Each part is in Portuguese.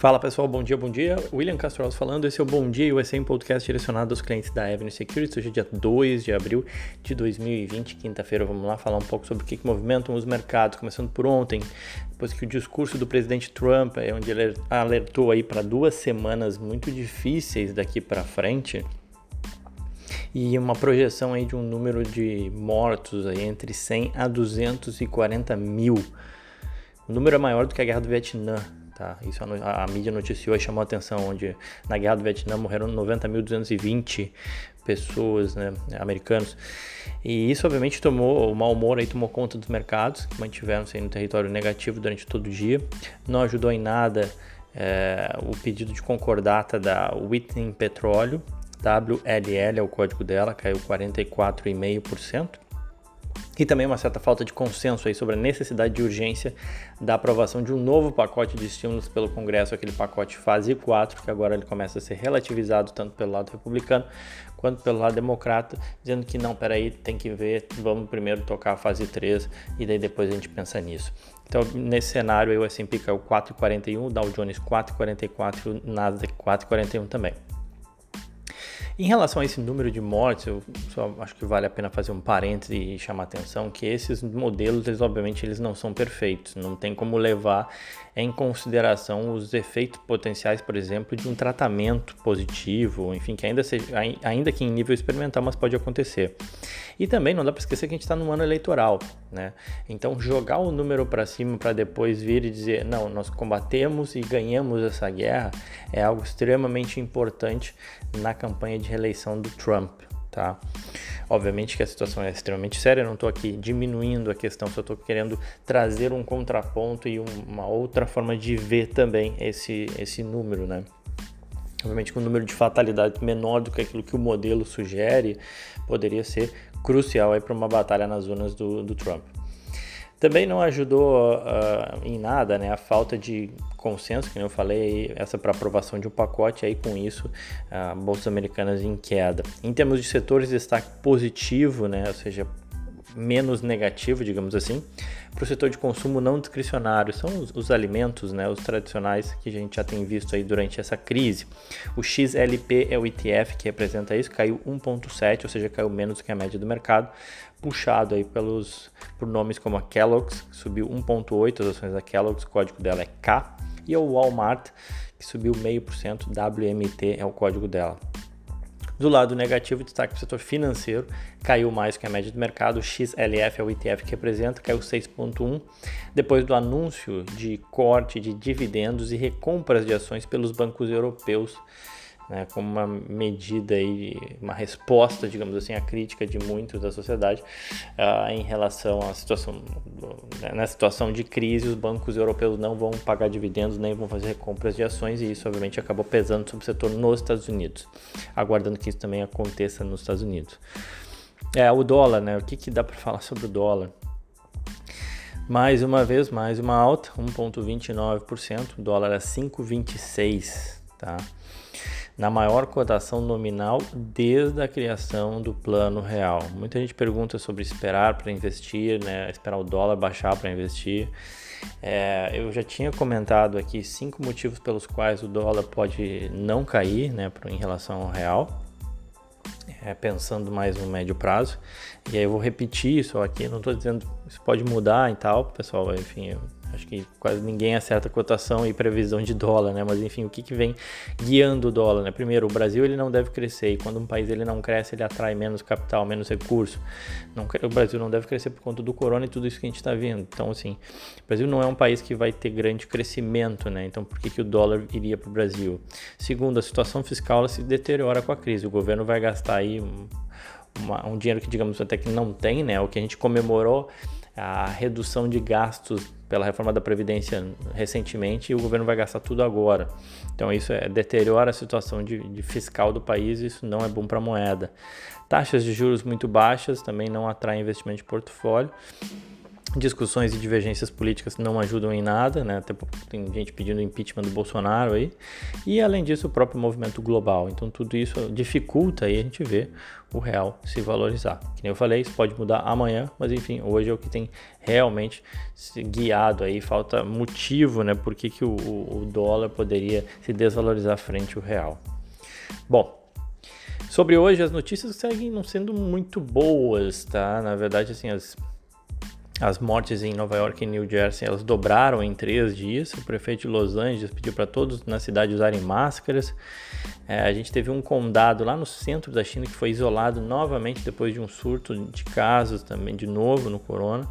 Fala pessoal, bom dia, bom dia. William Castro falando, esse é o Bom Dia USA, um podcast direcionado aos clientes da Avenue Securities. Hoje é dia 2 de abril de 2020, quinta-feira. Vamos lá falar um pouco sobre o que, que movimentam os mercados, começando por ontem, depois que o discurso do presidente Trump, é onde ele alertou aí para duas semanas muito difíceis daqui para frente e uma projeção aí de um número de mortos aí entre 100 a 240 mil. O número é maior do que a guerra do Vietnã. Tá? Isso a, a, mídia noticiou e chamou a atenção, onde na guerra do Vietnã morreram 90.220 pessoas, né, americanos. E isso obviamente tomou, o mau humor aí tomou conta dos mercados, que mantiveram-se no território negativo durante todo o dia. Não ajudou em nada é, o pedido de concordata da Whitney Petróleo, WLL é o código dela, caiu 44,5% e também uma certa falta de consenso aí sobre a necessidade de urgência da aprovação de um novo pacote de estímulos pelo Congresso, aquele pacote fase 4, que agora ele começa a ser relativizado tanto pelo lado republicano quanto pelo lado democrata, dizendo que não, peraí, tem que ver, vamos primeiro tocar a fase 3 e daí depois a gente pensa nisso. Então, nesse cenário aí o S&P caiu 4,41, o Dow Jones 4,44 e o Nasdaq 4,41 também. Em relação a esse número de mortes, eu só acho que vale a pena fazer um parêntese e chamar a atenção que esses modelos, eles, obviamente, eles não são perfeitos. Não tem como levar em consideração os efeitos potenciais, por exemplo, de um tratamento positivo, enfim, que ainda, seja, ainda que em nível experimental, mas pode acontecer. E também não dá para esquecer que a gente está num ano eleitoral, né? Então jogar o número para cima para depois vir e dizer não, nós combatemos e ganhamos essa guerra é algo extremamente importante na campanha de reeleição do Trump, tá? Obviamente que a situação é extremamente séria, eu não estou aqui diminuindo a questão, só estou querendo trazer um contraponto e uma outra forma de ver também esse, esse número, né? Obviamente com um número de fatalidades menor do que aquilo que o modelo sugere, poderia ser crucial para uma batalha nas zonas do, do Trump. Também não ajudou uh, em nada né, a falta de consenso, que eu falei, essa para aprovação de um pacote, aí com isso, uh, bolsas americanas em queda. Em termos de setores, destaque positivo, né, ou seja, menos negativo, digamos assim, para o setor de consumo não discricionário. São os, os, alimentos, né, os tradicionais que a gente já tem visto aí durante essa crise. O XLP é o ETF que representa isso, caiu 1,7, ou seja, caiu menos que a média do mercado, puxado aí pelos, por nomes como a Kellogg's, que subiu 1,8, as ações da Kellogg's, o código dela é K, e o Walmart, que subiu 0,5%, WMT é o código dela. Do lado negativo, destaque para o setor financeiro, caiu mais que a média do mercado. O XLF é o ETF que representa, caiu 6,1%, depois do anúncio de corte de dividendos e recompras de ações pelos bancos europeus né, como uma medida e uma resposta, digamos assim, à crítica de muitos da sociedade uh, em relação à situação, né, na situação de crise, os bancos europeus não vão pagar dividendos nem vão fazer compras de ações e isso obviamente acabou pesando sobre o setor nos Estados Unidos, aguardando que isso também aconteça nos Estados Unidos. É, o dólar, né? O que, que dá para falar sobre o dólar? Mais uma vez, mais uma alta, 1,29%, o dólar a 5,26, tá? Na maior cotação nominal desde a criação do plano real. Muita gente pergunta sobre esperar para investir, né? esperar o dólar baixar para investir. É, eu já tinha comentado aqui cinco motivos pelos quais o dólar pode não cair né, em relação ao real. É, pensando mais no médio prazo. E aí eu vou repetir isso aqui, não estou dizendo isso pode mudar e tal, pessoal, enfim, eu Acho que quase ninguém acerta cotação e previsão de dólar, né? Mas enfim, o que, que vem guiando o dólar, né? Primeiro, o Brasil ele não deve crescer e quando um país ele não cresce, ele atrai menos capital, menos recurso. Não, o Brasil não deve crescer por conta do corona e tudo isso que a gente está vendo. Então, assim, o Brasil não é um país que vai ter grande crescimento, né? Então, por que, que o dólar iria para o Brasil? Segundo, a situação fiscal se deteriora com a crise. O governo vai gastar aí um, uma, um dinheiro que, digamos, até que não tem, né? O que a gente comemorou a redução de gastos pela reforma da Previdência recentemente e o governo vai gastar tudo agora. Então isso é, deteriora a situação de, de fiscal do país e isso não é bom para a moeda. Taxas de juros muito baixas também não atraem investimento de portfólio. Discussões e divergências políticas não ajudam em nada, né? Tem gente pedindo impeachment do Bolsonaro aí. E além disso, o próprio movimento global. Então tudo isso dificulta aí a gente ver o real se valorizar. Que nem eu falei, isso pode mudar amanhã, mas enfim, hoje é o que tem realmente guiado aí, falta motivo, né? Por que, que o, o dólar poderia se desvalorizar frente ao real. Bom, Sobre hoje, as notícias seguem não sendo muito boas, tá? Na verdade, assim, as as mortes em Nova York e New Jersey elas dobraram em três dias. O prefeito de Los Angeles pediu para todos na cidade usarem máscaras. É, a gente teve um condado lá no centro da China que foi isolado novamente depois de um surto de casos também de novo no corona,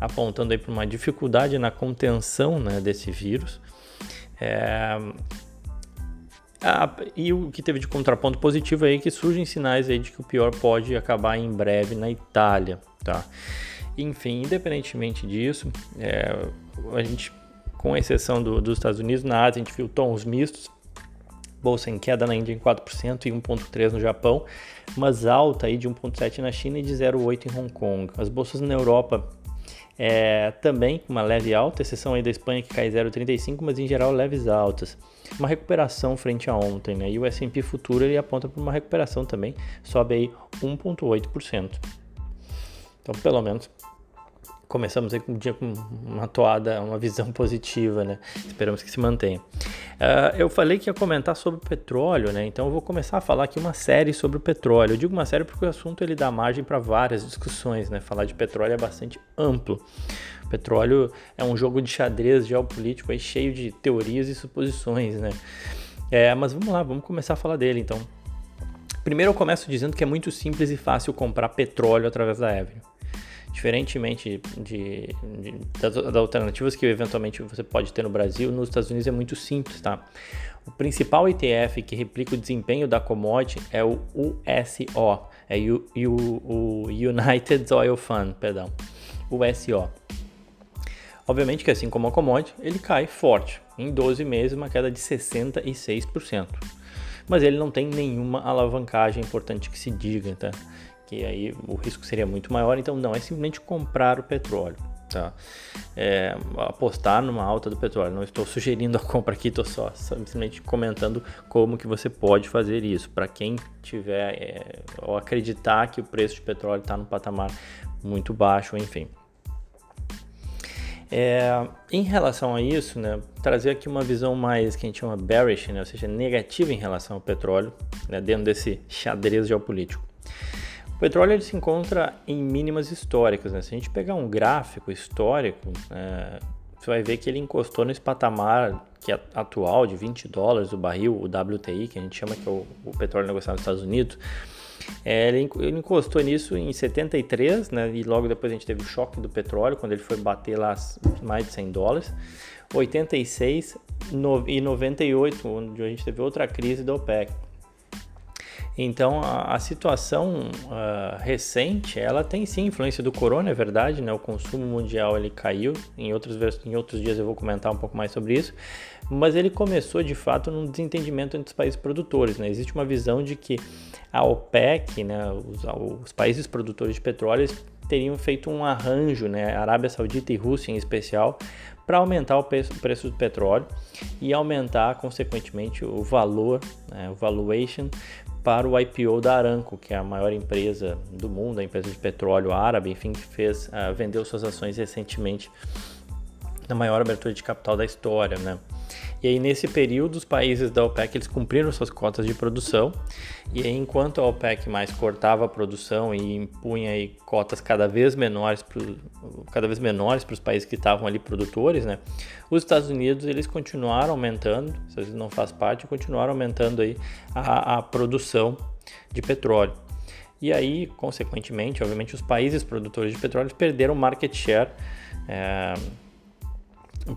apontando aí para uma dificuldade na contenção né, desse vírus. É, e o que teve de contraponto positivo aí é que surgem sinais aí de que o pior pode acabar em breve na Itália, tá? Enfim, independentemente disso, é, a gente, com exceção do, dos Estados Unidos, na Ásia a gente viu tons mistos, bolsa em queda na Índia em 4% e 1,3% no Japão, mas alta aí de 1,7% na China e de 0,8% em Hong Kong. As bolsas na Europa é, também com uma leve alta, exceção aí da Espanha que cai 0,35, mas em geral leves altas. Uma recuperação frente a ontem, né? E o S&P futuro ele aponta para uma recuperação também, sobe aí 1,8%. Então, pelo menos começamos aí com um dia com uma toada, uma visão positiva, né? Esperamos que se mantenha. Uh, eu falei que ia comentar sobre o petróleo, né? Então eu vou começar a falar aqui uma série sobre o petróleo. Eu digo uma série porque o assunto ele dá margem para várias discussões, né? Falar de petróleo é bastante amplo. O petróleo é um jogo de xadrez geopolítico aí cheio de teorias e suposições, né? É, mas vamos lá, vamos começar a falar dele então. Primeiro eu começo dizendo que é muito simples e fácil comprar petróleo através da Avenue. Diferentemente de, de, das, das, alternativas que eventualmente você pode ter no Brasil, nos Estados Unidos é muito simples, tá? O principal ETF que replica o desempenho da commodity é o USO, é o, o, United Oil Fund, perdão, USO. Obviamente que assim como a commodity, ele cai forte. Em 12 meses, uma queda de 66%. Mas ele não tem nenhuma alavancagem importante que se diga, tá? Que aí o risco seria muito maior. Então, não, é simplesmente comprar o petróleo. Tá? É, apostar numa alta do petróleo. Não estou sugerindo a compra aqui, estou só simplesmente comentando como que você pode fazer isso. Para quem tiver é, ou acreditar que o preço de petróleo está no patamar muito baixo, enfim. É, em relação a isso, né, trazer aqui uma visão mais que a gente chama bearish, né, ou seja, negativa em relação ao petróleo, né, dentro desse xadrez geopolítico petróleo ele se encontra em mínimas históricas. Né? Se a gente pegar um gráfico histórico, é, você vai ver que ele encostou nesse patamar que é atual de 20 dólares o barril, o WTI, que a gente chama que é o, o petróleo negociado nos Estados Unidos. É, ele, encostou nisso em 73, né, e logo depois a gente teve o choque do petróleo, quando ele foi bater lá mais de 100 dólares. 86 no, e 98, onde a gente teve outra crise da OPEC. Então a, a situação uh, recente, ela tem sim influência do corona, é verdade, né? O consumo mundial ele caiu. Em outros, em outros dias eu vou comentar um pouco mais sobre isso. Mas ele começou de fato num desentendimento entre os países produtores. Né? Existe uma visão de que a OPEC, né, os, os países produtores de petróleo, teriam feito um arranjo, né, Arábia Saudita e Rússia em especial, para aumentar o preço, do petróleo e aumentar, consequentemente, o valor, né, o valuation para o IPO da Aramco, que é a maior empresa do mundo, a empresa de petróleo árabe, enfim, que fez, uh, vendeu suas ações recentemente na maior abertura de capital da história, né? E aí nesse período os países da OPEC eles cumpriram suas cotas de produção e aí, enquanto a OPEC mais cortava a produção e impunha aí cotas cada vez menores pro, cada vez menores para os países que estavam ali produtores, né? Os Estados Unidos eles continuaram aumentando, se eles não faz parte, continuaram aumentando aí a, a produção de petróleo. E aí, consequentemente, obviamente, os países produtores de petróleo perderam market share é,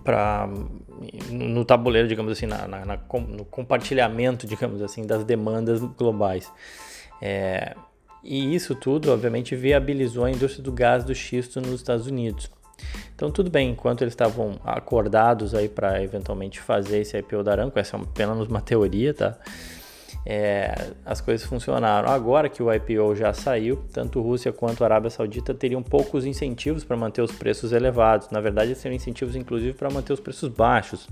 para no tabuleiro, digamos assim, na, na, na, no compartilhamento, digamos assim, das demandas globais. É, e isso tudo, obviamente, viabilizou a indústria do gás do xisto nos Estados Unidos. Então, tudo bem, enquanto eles estavam acordados aí para eventualmente fazer esse IPO da Aramco, essa é apenas uma teoria, tá? É, as coisas funcionaram. Agora que o IPO já saiu, tanto Rússia quanto Arábia Saudita teriam poucos incentivos para manter os preços elevados. Na verdade, seriam incentivos inclusive para manter os preços baixos,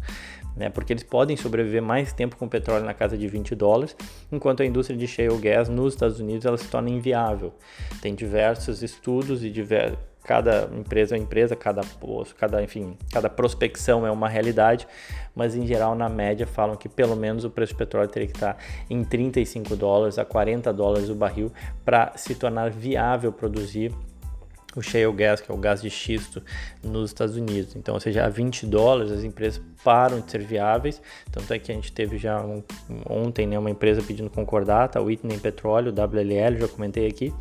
né? porque eles podem sobreviver mais tempo com petróleo na casa de 20 dólares, enquanto a indústria de shale gas nos Estados Unidos ela se torna inviável. Tem diversos estudos e diversos cada empresa é empresa, cada posto, cada enfim, cada prospecção é uma realidade, mas em geral na média falam que pelo menos o preço do petróleo teria que estar em 35 dólares a 40 dólares o barril para se tornar viável produzir o shale gas, que é o gás de xisto nos Estados Unidos. Então, ou seja, a 20 dólares as empresas param de ser viáveis. Tanto é que a gente teve já um, ontem né, uma empresa pedindo concordata, a Whitney Petróleo, WLL, já comentei aqui.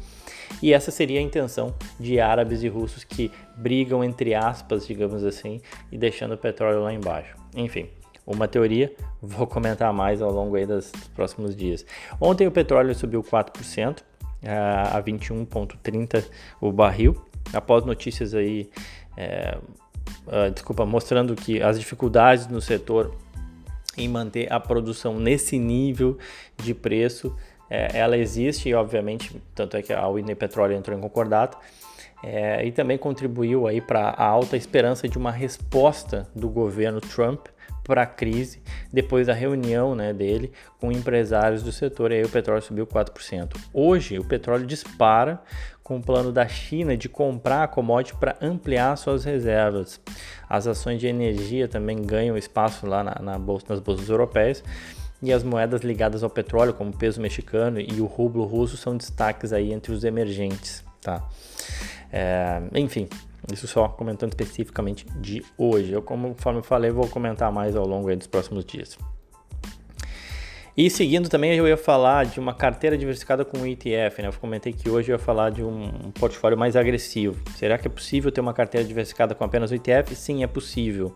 E essa seria a intenção de árabes e russos que brigam entre aspas, digamos assim, e deixando o petróleo lá embaixo. Enfim, uma teoria, vou comentar mais ao longo aí dos próximos dias. Ontem o petróleo subiu 4%, a 21,30 o barril, após notícias aí, é, uh, desculpa, mostrando que as dificuldades no setor em manter a produção nesse nível de preço, é, ela existe e obviamente, tanto é que a Whitney Petroleum entrou em concordata, é, e também contribuiu aí para a alta esperança de uma resposta do governo Trump para a crise depois da reunião né, dele com empresários do setor e aí o petróleo subiu 4%. Hoje o petróleo dispara com o plano da China de comprar a commodity para ampliar suas reservas. As ações de energia também ganham espaço lá na, na bolsa, nas bolsas europeias e as moedas ligadas ao petróleo, como o peso mexicano e o rublo russo, são destaques aí entre os emergentes. Tá? É, enfim, isso só comentando especificamente de hoje. Eu, conforme eu falei, vou comentar mais ao longo dos próximos dias. E seguindo também eu ia falar de uma carteira diversificada com ETF, né? Eu comentei que hoje eu ia falar de um portfólio mais agressivo. Será que é possível ter uma carteira diversificada com apenas ETF? Sim, é possível.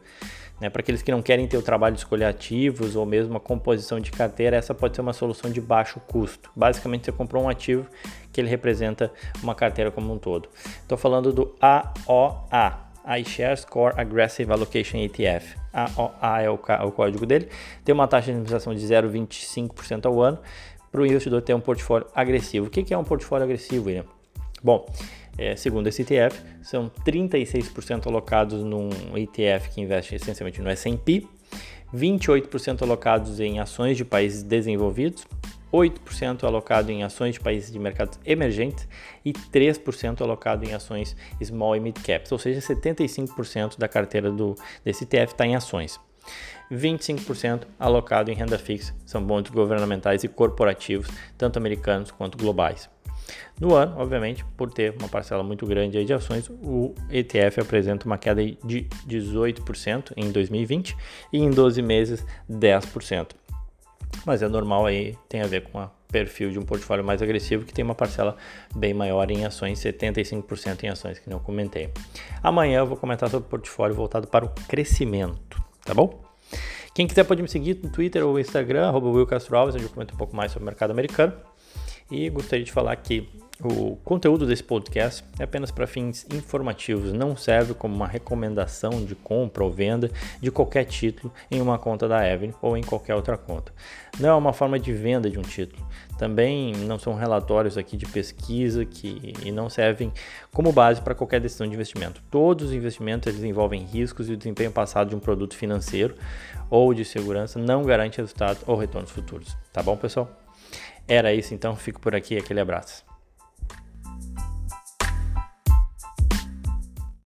Né? Para aqueles que não querem ter o trabalho de escolher ativos ou mesmo a composição de carteira, essa pode ser uma solução de baixo custo. Basicamente, você comprou um ativo que ele representa uma carteira como um todo. Estou falando do AOA, iShares Core Aggressive Allocation ETF. AOA é o, o código dele. Tem uma taxa de administração de 0,25% ao ano para o investidor ter um portfólio agressivo. O que é um portfólio agressivo, William? Bom, é, segundo esse ETF, são 36% alocados num ETF que investe essencialmente no S&P, 28% alocados em ações de países desenvolvidos, 8% alocado em ações de países de mercados emergentes e 3% alocado em ações small e mid caps, ou seja, 75% da carteira do, desse ETF está em ações. 25% alocado em renda fixa, são bons governamentais e corporativos, tanto americanos quanto globais. No ano, obviamente, por ter uma parcela muito grande de ações, o ETF apresenta uma queda de 18% em 2020 e em 12 meses 10%. Mas é normal aí, tem a ver com o perfil de um portfólio mais agressivo que tem uma parcela bem maior em ações, 75% em ações, que não comentei. Amanhã eu vou comentar sobre o portfólio voltado para o crescimento, tá bom? Quem quiser pode me seguir no Twitter ou Instagram, arroba Castro Alves, onde eu comento um pouco mais sobre o mercado americano. E gostaria de falar que o conteúdo desse podcast é apenas para fins informativos, não serve como uma recomendação de compra ou venda de qualquer título em uma conta da Evelyn ou em qualquer outra conta. Não é uma forma de venda de um título. Também não são relatórios aqui de pesquisa que e não servem como base para qualquer decisão de investimento. Todos os investimentos eles envolvem riscos e o desempenho passado de um produto financeiro ou de segurança não garante resultados ou retornos futuros. Tá bom, pessoal? Era isso então, fico por aqui, aquele abraço.